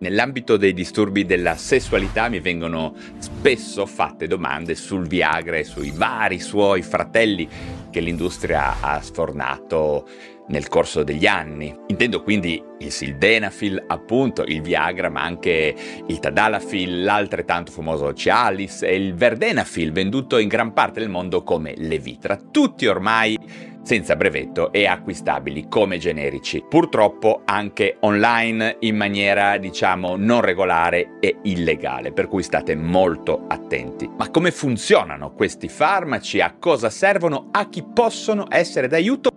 Nell'ambito dei disturbi della sessualità mi vengono spesso fatte domande sul Viagra e sui vari suoi fratelli che l'industria ha sfornato nel corso degli anni. Intendo quindi il sildenafil, appunto, il Viagra, ma anche il Tadalafil, l'altrettanto famoso Cialis e il Verdenafil, venduto in gran parte del mondo come Levitra. Tutti ormai senza brevetto e acquistabili come generici, purtroppo anche online in maniera diciamo non regolare e illegale, per cui state molto attenti. Ma come funzionano questi farmaci? A cosa servono? A chi possono essere d'aiuto?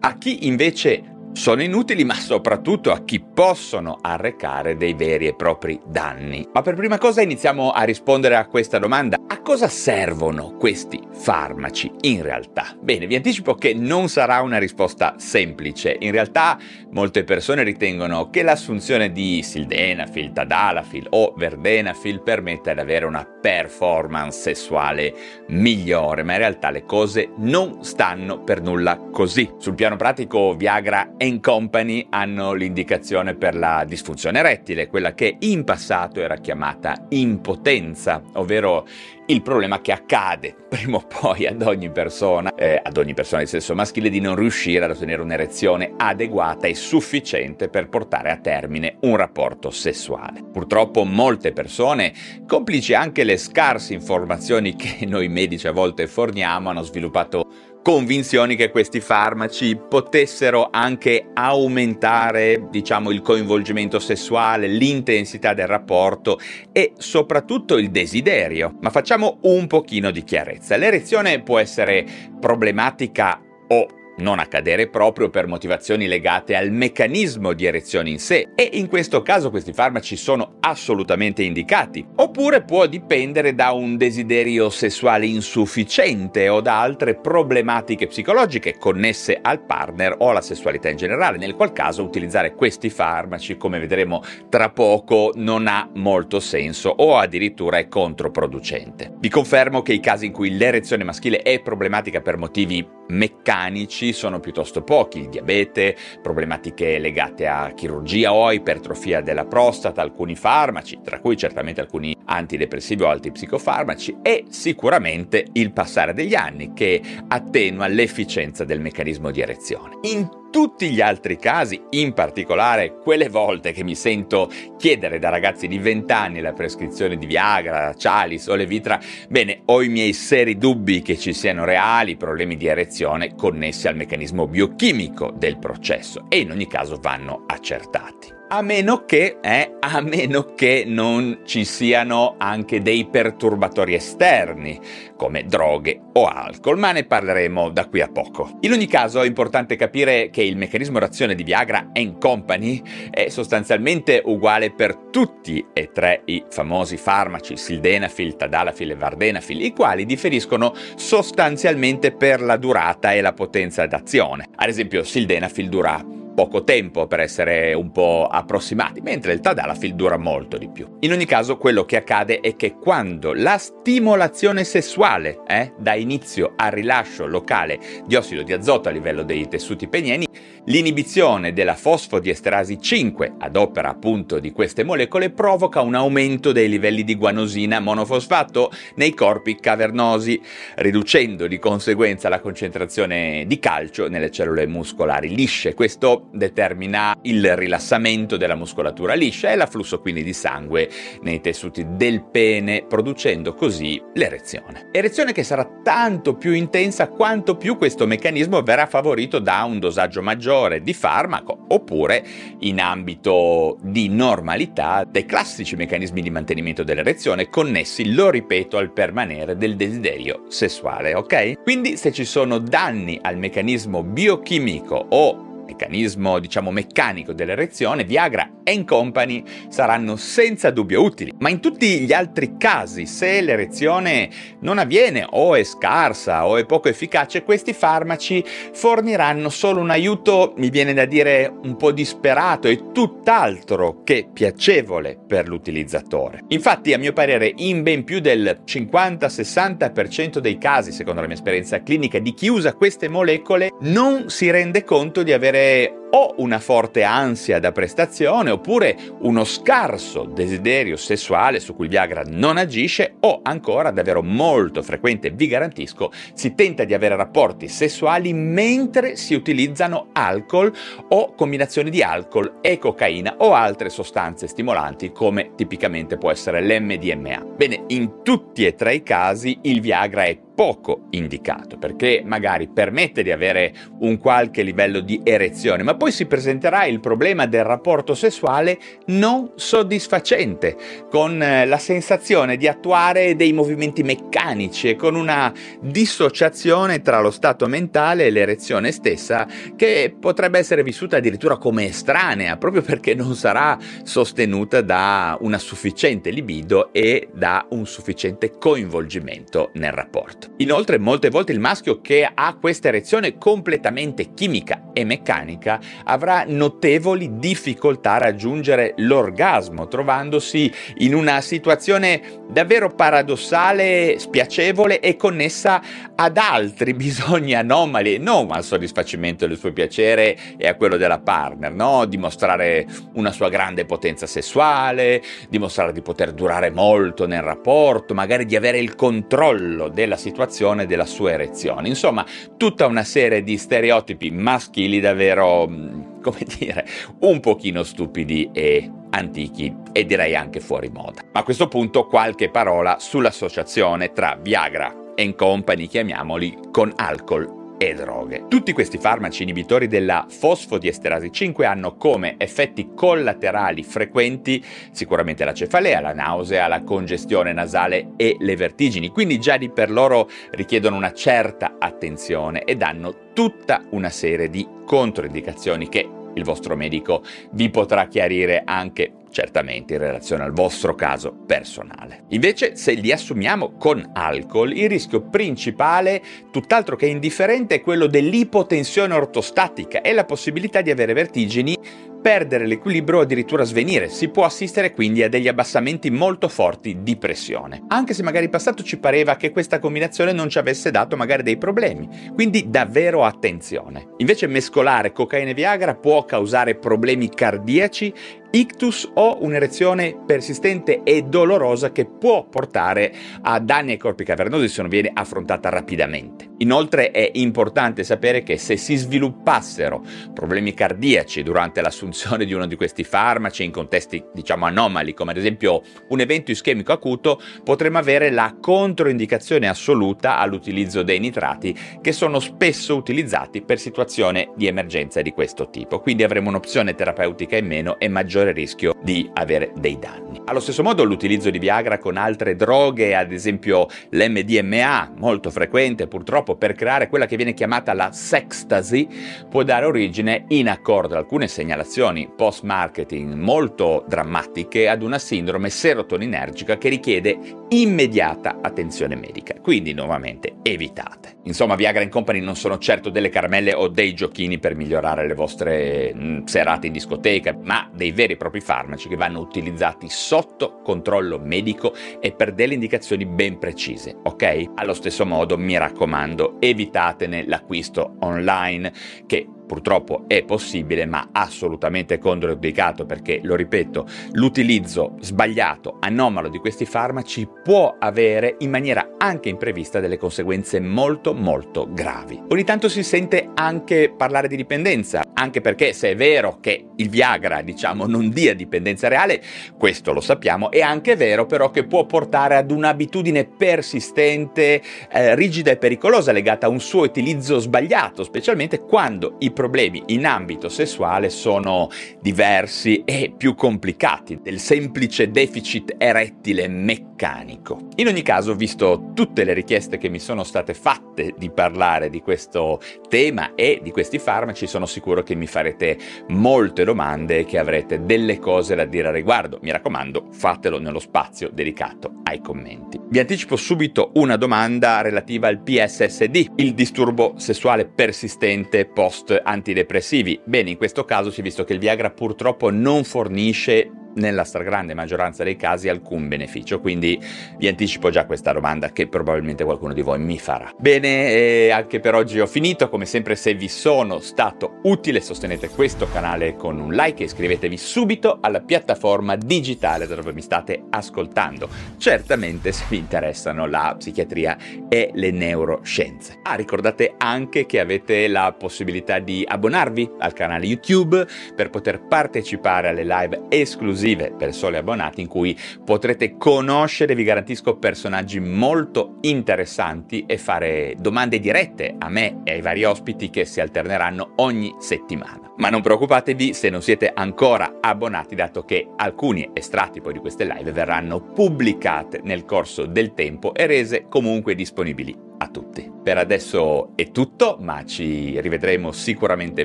A chi invece sono inutili ma soprattutto a chi possono arrecare dei veri e propri danni. Ma per prima cosa iniziamo a rispondere a questa domanda. A cosa servono questi farmaci in realtà? Bene, vi anticipo che non sarà una risposta semplice. In realtà molte persone ritengono che l'assunzione di sildenafil, tadalafil o verdenafil permetta di avere una performance sessuale migliore, ma in realtà le cose non stanno per nulla così. Sul piano pratico Viagra Company hanno l'indicazione per la disfunzione erettile, quella che in passato era chiamata impotenza, ovvero il problema che accade prima o poi ad ogni persona, eh, ad ogni persona di sesso maschile, di non riuscire ad ottenere un'erezione adeguata e sufficiente per portare a termine un rapporto sessuale. Purtroppo molte persone, complici anche le scarse informazioni che noi medici a volte forniamo, hanno sviluppato convinzioni che questi farmaci potessero anche aumentare, diciamo, il coinvolgimento sessuale, l'intensità del rapporto e soprattutto il desiderio. Ma facciamo un pochino di chiarezza. L'erezione può essere problematica o non accadere proprio per motivazioni legate al meccanismo di erezione in sé e in questo caso questi farmaci sono assolutamente indicati. Oppure può dipendere da un desiderio sessuale insufficiente o da altre problematiche psicologiche connesse al partner o alla sessualità in generale, nel qual caso utilizzare questi farmaci, come vedremo tra poco, non ha molto senso o addirittura è controproducente. Vi confermo che i casi in cui l'erezione maschile è problematica per motivi meccanici sono piuttosto pochi, diabete, problematiche legate a chirurgia o ipertrofia della prostata, alcuni farmaci, tra cui certamente alcuni antidepressivi o altri psicofarmaci e sicuramente il passare degli anni che attenua l'efficienza del meccanismo di erezione. In tutti gli altri casi, in particolare quelle volte che mi sento chiedere da ragazzi di 20 anni la prescrizione di Viagra, Cialis o Levitra, bene, ho i miei seri dubbi che ci siano reali problemi di erezione connessi al meccanismo biochimico del processo e in ogni caso vanno accertati. A meno che, eh, a meno che non ci siano anche dei perturbatori esterni, come droghe o alcol, ma ne parleremo da qui a poco. In ogni caso è importante capire che il meccanismo d'azione di Viagra and Company è sostanzialmente uguale per tutti e tre i famosi farmaci Sildenafil, Tadalafil e Vardenafil, i quali differiscono sostanzialmente per la durata e la potenza d'azione. Ad esempio Sildenafil dura poco tempo per essere un po' approssimati, mentre il Tadalafil dura molto di più. In ogni caso, quello che accade è che quando la stimolazione sessuale eh, dà inizio al rilascio locale di ossido di azoto a livello dei tessuti penieni, l'inibizione della fosfodiesterasi 5 ad opera appunto di queste molecole provoca un aumento dei livelli di guanosina monofosfato nei corpi cavernosi, riducendo di conseguenza la concentrazione di calcio nelle cellule muscolari lisce. Questo determina il rilassamento della muscolatura liscia e l'afflusso quindi di sangue nei tessuti del pene, producendo così l'erezione. Erezione che sarà tanto più intensa quanto più questo meccanismo verrà favorito da un dosaggio maggiore di farmaco oppure in ambito di normalità dei classici meccanismi di mantenimento dell'erezione connessi, lo ripeto, al permanere del desiderio sessuale, ok? Quindi se ci sono danni al meccanismo biochimico o meccanismo diciamo meccanico dell'erezione, Viagra e Company saranno senza dubbio utili. Ma in tutti gli altri casi, se l'erezione non avviene o è scarsa o è poco efficace, questi farmaci forniranno solo un aiuto, mi viene da dire, un po' disperato e tutt'altro che piacevole per l'utilizzatore. Infatti, a mio parere, in ben più del 50-60% dei casi, secondo la mia esperienza clinica, di chi usa queste molecole non si rende conto di avere today o una forte ansia da prestazione oppure uno scarso desiderio sessuale su cui il Viagra non agisce o ancora davvero molto frequente, vi garantisco, si tenta di avere rapporti sessuali mentre si utilizzano alcol o combinazioni di alcol e cocaina o altre sostanze stimolanti come tipicamente può essere l'MDMA. Bene, in tutti e tre i casi il Viagra è poco indicato perché magari permette di avere un qualche livello di erezione, ma poi si presenterà il problema del rapporto sessuale non soddisfacente, con eh, la sensazione di attuare dei movimenti meccanici e con una dissociazione tra lo stato mentale e l'erezione stessa che potrebbe essere vissuta addirittura come estranea, proprio perché non sarà sostenuta da una sufficiente libido e da un sufficiente coinvolgimento nel rapporto. Inoltre molte volte il maschio che ha questa erezione completamente chimica e meccanica avrà notevoli difficoltà a raggiungere l'orgasmo, trovandosi in una situazione davvero paradossale, spiacevole e connessa ad altri bisogni anomali, non al soddisfacimento del suo piacere e a quello della partner, no? Dimostrare una sua grande potenza sessuale, dimostrare di poter durare molto nel rapporto, magari di avere il controllo della situazione della sua erezione. Insomma, tutta una serie di stereotipi maschili davvero, come dire, un pochino stupidi e antichi e direi anche fuori moda. Ma a questo punto qualche parola sull'associazione tra Viagra e Company, chiamiamoli, con alcol e droghe. Tutti questi farmaci inibitori della fosfodiesterasi 5 hanno come effetti collaterali frequenti sicuramente la cefalea, la nausea, la congestione nasale e le vertigini, quindi già di per loro richiedono una certa attenzione ed hanno tutta una serie di controindicazioni che il vostro medico vi potrà chiarire anche certamente in relazione al vostro caso personale. Invece, se li assumiamo con alcol, il rischio principale, tutt'altro che indifferente, è quello dell'ipotensione ortostatica e la possibilità di avere vertigini perdere l'equilibrio o addirittura svenire. Si può assistere quindi a degli abbassamenti molto forti di pressione. Anche se magari in passato ci pareva che questa combinazione non ci avesse dato magari dei problemi. Quindi davvero attenzione. Invece mescolare cocaina e Viagra può causare problemi cardiaci ictus o un'erezione persistente e dolorosa che può portare a danni ai corpi cavernosi se non viene affrontata rapidamente. Inoltre è importante sapere che se si sviluppassero problemi cardiaci durante l'assunzione di uno di questi farmaci in contesti diciamo anomali come ad esempio un evento ischemico acuto potremmo avere la controindicazione assoluta all'utilizzo dei nitrati che sono spesso utilizzati per situazioni di emergenza di questo tipo. Quindi avremo un'opzione terapeutica in meno e maggiore maggiore rischio di avere dei danni. Allo stesso modo l'utilizzo di Viagra con altre droghe, ad esempio l'MDMA, molto frequente purtroppo per creare quella che viene chiamata la sextasy, può dare origine, in accordo ad alcune segnalazioni post-marketing molto drammatiche, ad una sindrome serotoninergica che richiede immediata attenzione medica. Quindi nuovamente evitate. Insomma, Viagra Company non sono certo delle caramelle o dei giochini per migliorare le vostre mm, serate in discoteca, ma dei veri e propri farmaci che vanno utilizzati sotto controllo medico e per delle indicazioni ben precise, ok? Allo stesso modo, mi raccomando, evitatene l'acquisto online che purtroppo è possibile ma assolutamente controindicato perché, lo ripeto, l'utilizzo sbagliato, anomalo di questi farmaci può avere in maniera anche imprevista delle conseguenze molto molto gravi. Ogni tanto si sente anche parlare di dipendenza, anche perché se è vero che il Viagra, diciamo, non dia dipendenza reale, questo lo sappiamo, è anche vero però che può portare ad un'abitudine persistente, eh, rigida e pericolosa legata a un suo utilizzo sbagliato, specialmente quando i problemi in ambito sessuale sono diversi e più complicati del semplice deficit erettile meccanico. In ogni caso, visto tutte le richieste che mi sono state fatte di parlare di questo tema e di questi farmaci, sono sicuro che che mi farete molte domande e che avrete delle cose da dire a riguardo. Mi raccomando, fatelo nello spazio dedicato ai commenti. Vi anticipo subito una domanda relativa al PSSD, il disturbo sessuale persistente post antidepressivi. Bene, in questo caso si è visto che il Viagra purtroppo non fornisce nella stragrande maggioranza dei casi alcun beneficio, quindi vi anticipo già questa domanda che probabilmente qualcuno di voi mi farà. Bene, anche per oggi ho finito, come sempre se vi sono stato utile sostenete questo canale con un like e iscrivetevi subito alla piattaforma digitale dove mi state ascoltando, certamente se vi interessano la psichiatria e le neuroscienze. Ah, ricordate anche che avete la possibilità di abbonarvi al canale YouTube per poter partecipare alle live esclusive esclusive per soli abbonati in cui potrete conoscere, vi garantisco, personaggi molto interessanti e fare domande dirette a me e ai vari ospiti che si alterneranno ogni settimana. Ma non preoccupatevi se non siete ancora abbonati, dato che alcuni estratti poi di queste live verranno pubblicate nel corso del tempo e rese comunque disponibili a tutti. Per adesso è tutto, ma ci rivedremo sicuramente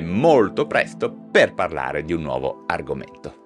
molto presto per parlare di un nuovo argomento.